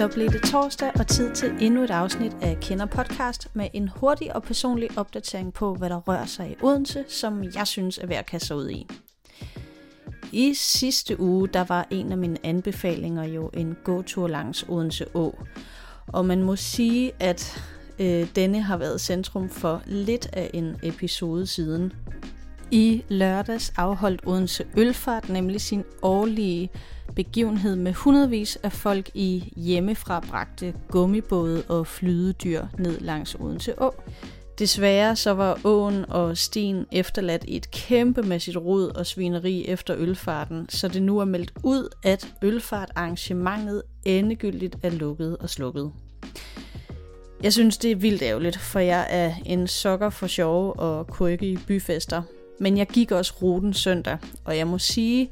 Så blev det torsdag og tid til endnu et afsnit af Kender Podcast med en hurtig og personlig opdatering på, hvad der rører sig i Odense, som jeg synes er værd at kaste sig ud i. I sidste uge, der var en af mine anbefalinger jo en gåtur langs Odense Å. Og man må sige, at øh, denne har været centrum for lidt af en episode siden. I lørdags afholdt Odense Ølfart nemlig sin årlige begivenhed med hundredvis af folk i hjemmefra bragte gummibåde og flydedyr ned langs Odense Å. Desværre så var åen og stien efterladt i et kæmpemæssigt rod og svineri efter ølfarten, så det nu er meldt ud, at ølfartarrangementet endegyldigt er lukket og slukket. Jeg synes, det er vildt ærgerligt, for jeg er en sokker for sjove og i byfester. Men jeg gik også ruten søndag, og jeg må sige,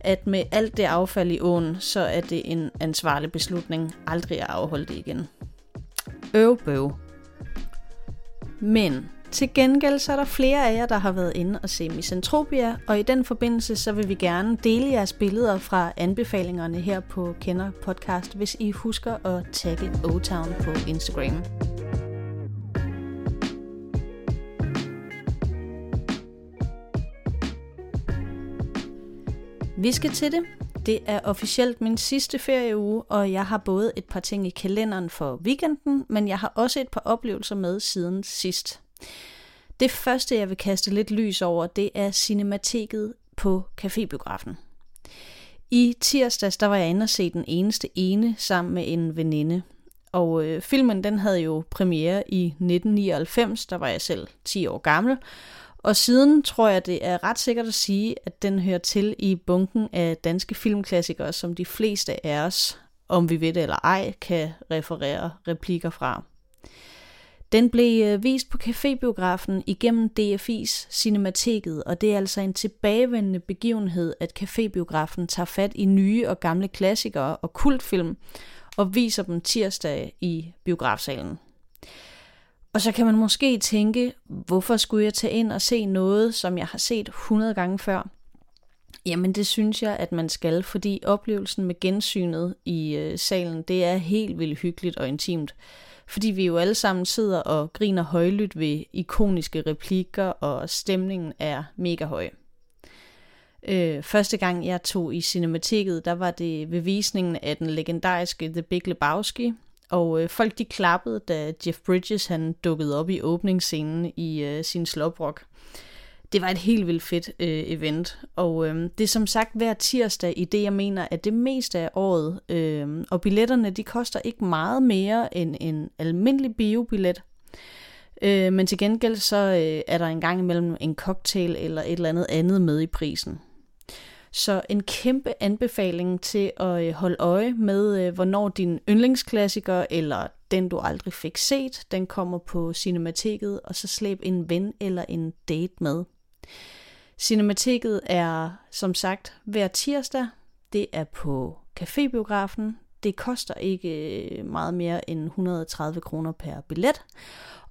at med alt det affald i åen, så er det en ansvarlig beslutning aldrig at afholde det igen. Øv bøv. Men til gengæld så er der flere af jer, der har været inde og se Misantropia, og i den forbindelse så vil vi gerne dele jeres billeder fra anbefalingerne her på Kender Podcast, hvis I husker at tagge O-Town på Instagram. Vi skal til det. Det er officielt min sidste ferieuge, og jeg har både et par ting i kalenderen for weekenden, men jeg har også et par oplevelser med siden sidst. Det første, jeg vil kaste lidt lys over, det er cinemateket på Cafébiografen. I tirsdags, der var jeg inde og se den eneste ene sammen med en veninde. Og øh, filmen, den havde jo premiere i 1999, der var jeg selv 10 år gammel. Og siden tror jeg, det er ret sikkert at sige, at den hører til i bunken af danske filmklassikere, som de fleste af os, om vi ved det eller ej, kan referere replikker fra. Den blev øh, vist på Cafébiografen igennem DFI's Cinemateket, og det er altså en tilbagevendende begivenhed, at Cafébiografen tager fat i nye og gamle klassikere og kultfilm og viser dem tirsdag i biografsalen. Og så kan man måske tænke, hvorfor skulle jeg tage ind og se noget, som jeg har set 100 gange før? Jamen det synes jeg, at man skal, fordi oplevelsen med gensynet i øh, salen, det er helt vildt hyggeligt og intimt. Fordi vi jo alle sammen sidder og griner højlydt ved ikoniske replikker, og stemningen er mega høj. Øh, første gang jeg tog i cinematikket, der var det ved visningen af den legendariske The Big Lebowski, og øh, folk de klappede, da Jeff Bridges han dukkede op i åbningsscenen i øh, sin slåbrok. Det var et helt vildt fedt øh, event, og øh, det er som sagt hver tirsdag i det, jeg mener, at det meste af året, øh, og billetterne de koster ikke meget mere end en almindelig biobillet. Øh, men til gengæld så øh, er der en gang imellem en cocktail eller et eller andet andet med i prisen. Så en kæmpe anbefaling til at øh, holde øje med, øh, hvornår din yndlingsklassiker eller den du aldrig fik set, den kommer på Cinemateket, og så slæb en ven eller en date med. Cinemateket er som sagt hver tirsdag. Det er på Cafébiografen. Det koster ikke øh, meget mere end 130 kroner per billet.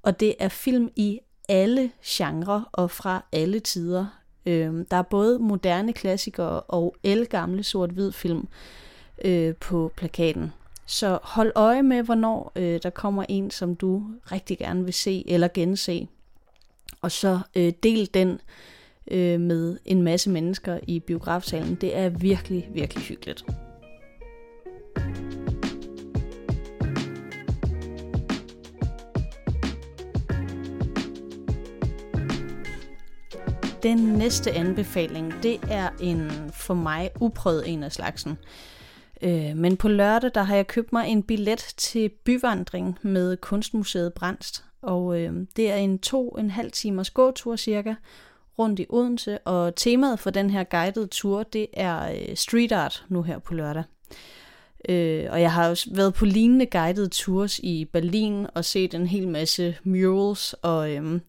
Og det er film i alle genrer og fra alle tider. Øh, der er både moderne klassikere og gamle sort-hvid film øh, på plakaten. Så hold øje med, hvornår øh, der kommer en, som du rigtig gerne vil se eller gense. Og så øh, del den øh, med en masse mennesker i biografsalen. Det er virkelig, virkelig hyggeligt. Den næste anbefaling, det er en for mig uprøvet en af slagsen. Øh, men på lørdag, der har jeg købt mig en billet til byvandring med Kunstmuseet Brandst. Og øh, det er en to en halv timers gåtur cirka rundt i Odense. Og temaet for den her guidede tur, det er øh, street art nu her på lørdag. Øh, og jeg har også været på lignende guidede tours i Berlin og set en hel masse murals og... Øh,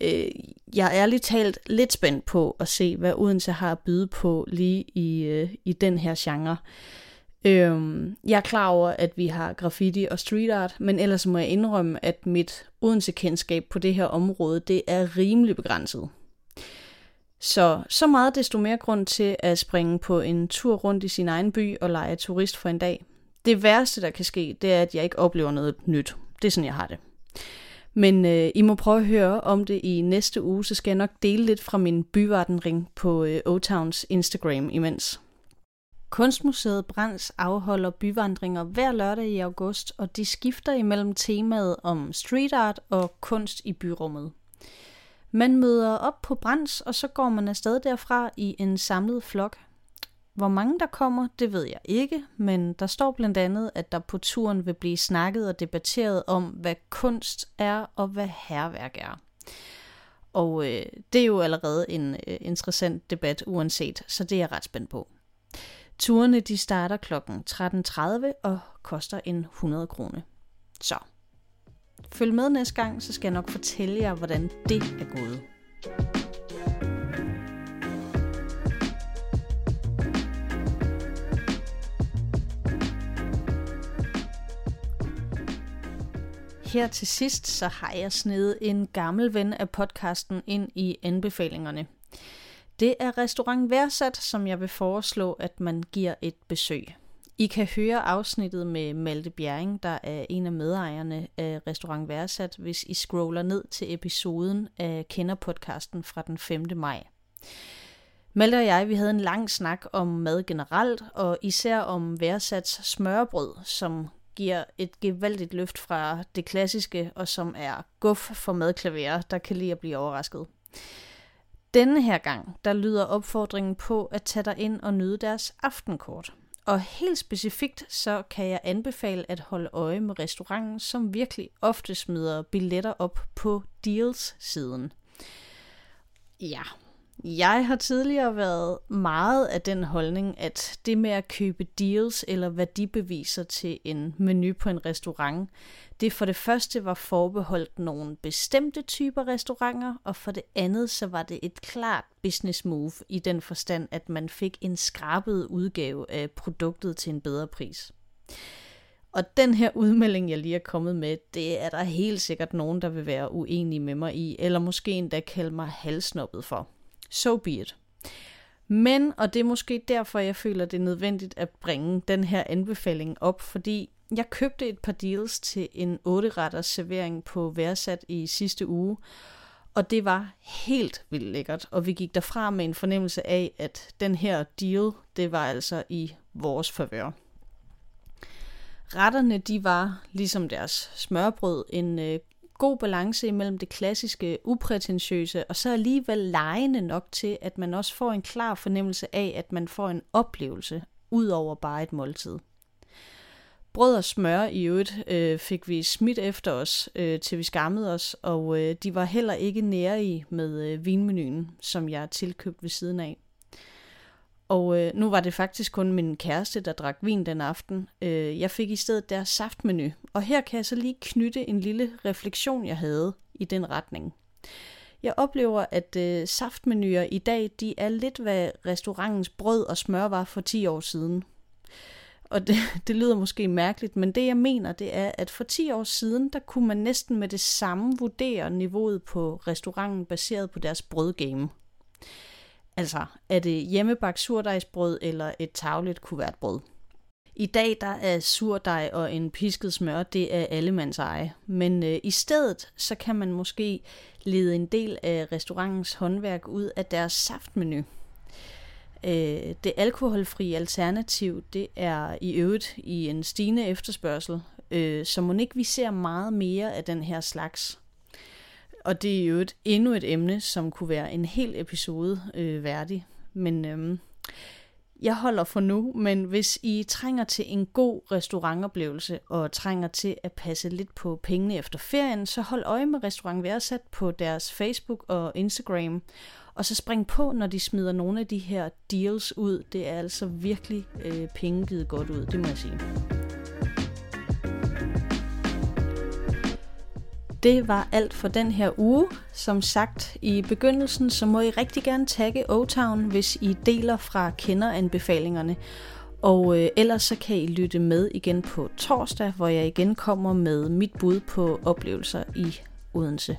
øh, jeg er ærligt talt lidt spændt på at se, hvad Odense har at byde på lige i, øh, i den her genre. Øh, jeg er klar over, at vi har graffiti og street art, men ellers må jeg indrømme, at mit Odense-kendskab på det her område, det er rimelig begrænset. Så, så meget desto mere grund til at springe på en tur rundt i sin egen by og lege turist for en dag. Det værste, der kan ske, det er, at jeg ikke oplever noget nyt. Det er sådan, jeg har det. Men øh, I må prøve at høre om det i næste uge, så skal jeg nok dele lidt fra min byvardenring på øh, O-Towns Instagram imens. Kunstmuseet Brands afholder byvandringer hver lørdag i august, og de skifter imellem temaet om street art og kunst i byrummet. Man møder op på Brands, og så går man afsted derfra i en samlet flok. Hvor mange der kommer, det ved jeg ikke, men der står blandt andet, at der på turen vil blive snakket og debatteret om, hvad kunst er og hvad herværk er. Og øh, det er jo allerede en øh, interessant debat uanset, så det er jeg ret spændt på. Turene de starter kl. 13.30 og koster en 100 kroner. Så følg med næste gang, så skal jeg nok fortælle jer, hvordan det er gået. Her til sidst, så har jeg snedet en gammel ven af podcasten ind i anbefalingerne. Det er restaurant Værsat, som jeg vil foreslå, at man giver et besøg. I kan høre afsnittet med Malte Bjerring, der er en af medejerne af Restaurant Værsat, hvis I scroller ned til episoden af Kender-podcasten fra den 5. maj. Malte og jeg, vi havde en lang snak om mad generelt, og især om Værsats smørbrød, som giver et gevaldigt løft fra det klassiske, og som er guf for madklaverer, der kan lide at blive overrasket. Denne her gang, der lyder opfordringen på at tage dig ind og nyde deres aftenkort. Og helt specifikt, så kan jeg anbefale at holde øje med restauranten, som virkelig ofte smider billetter op på deals-siden. Ja, jeg har tidligere været meget af den holdning, at det med at købe deals eller værdibeviser til en menu på en restaurant, det for det første var forbeholdt nogle bestemte typer restauranter, og for det andet så var det et klart business move i den forstand, at man fik en skrabet udgave af produktet til en bedre pris. Og den her udmelding, jeg lige er kommet med, det er der helt sikkert nogen, der vil være uenige med mig i, eller måske endda kalde mig halsnoppet for so be it. Men, og det er måske derfor, jeg føler, det er nødvendigt at bringe den her anbefaling op, fordi jeg købte et par deals til en 8-retters servering på Værsat i sidste uge, og det var helt vildt lækkert, og vi gik derfra med en fornemmelse af, at den her deal, det var altså i vores favør. Retterne, de var, ligesom deres smørbrød, en øh, god balance imellem det klassiske, uprætentiøse, og så alligevel lejende nok til, at man også får en klar fornemmelse af, at man får en oplevelse, ud over bare et måltid. Brød og smør i øvrigt øh, fik vi smidt efter os, øh, til vi skammede os, og øh, de var heller ikke nære i med øh, vinmenuen, som jeg tilkøbt ved siden af. Og øh, nu var det faktisk kun min kæreste, der drak vin den aften. Øh, jeg fik i stedet deres saftmenu, og her kan jeg så lige knytte en lille refleksion, jeg havde i den retning. Jeg oplever, at øh, saftmenuer i dag, de er lidt hvad restaurantens brød og smør var for 10 år siden. Og det, det lyder måske mærkeligt, men det jeg mener, det er, at for 10 år siden, der kunne man næsten med det samme vurdere niveauet på restauranten baseret på deres brødgame. Altså, er det hjemmebagt surdejsbrød eller et tavligt kuvertbrød? I dag der er surdej og en pisket smør, det er allemands eje. Men øh, i stedet, så kan man måske lede en del af restaurantens håndværk ud af deres saftmenu. Øh, det alkoholfrie alternativ, det er i øvrigt i en stigende efterspørgsel, øh, så må ikke vi ser meget mere af den her slags. Og det er jo et, endnu et emne, som kunne være en hel episode øh, værdig. Men øhm, jeg holder for nu, men hvis I trænger til en god restaurantoplevelse og trænger til at passe lidt på pengene efter ferien, så hold øje med Restaurant Værsat på deres Facebook og Instagram. Og så spring på, når de smider nogle af de her deals ud. Det er altså virkelig øh, penge givet godt ud, det må jeg sige. Det var alt for den her uge. Som sagt i begyndelsen, så må I rigtig gerne tagge O-Town, hvis I deler fra kenderanbefalingerne. Og øh, ellers så kan I lytte med igen på torsdag, hvor jeg igen kommer med mit bud på oplevelser i Odense.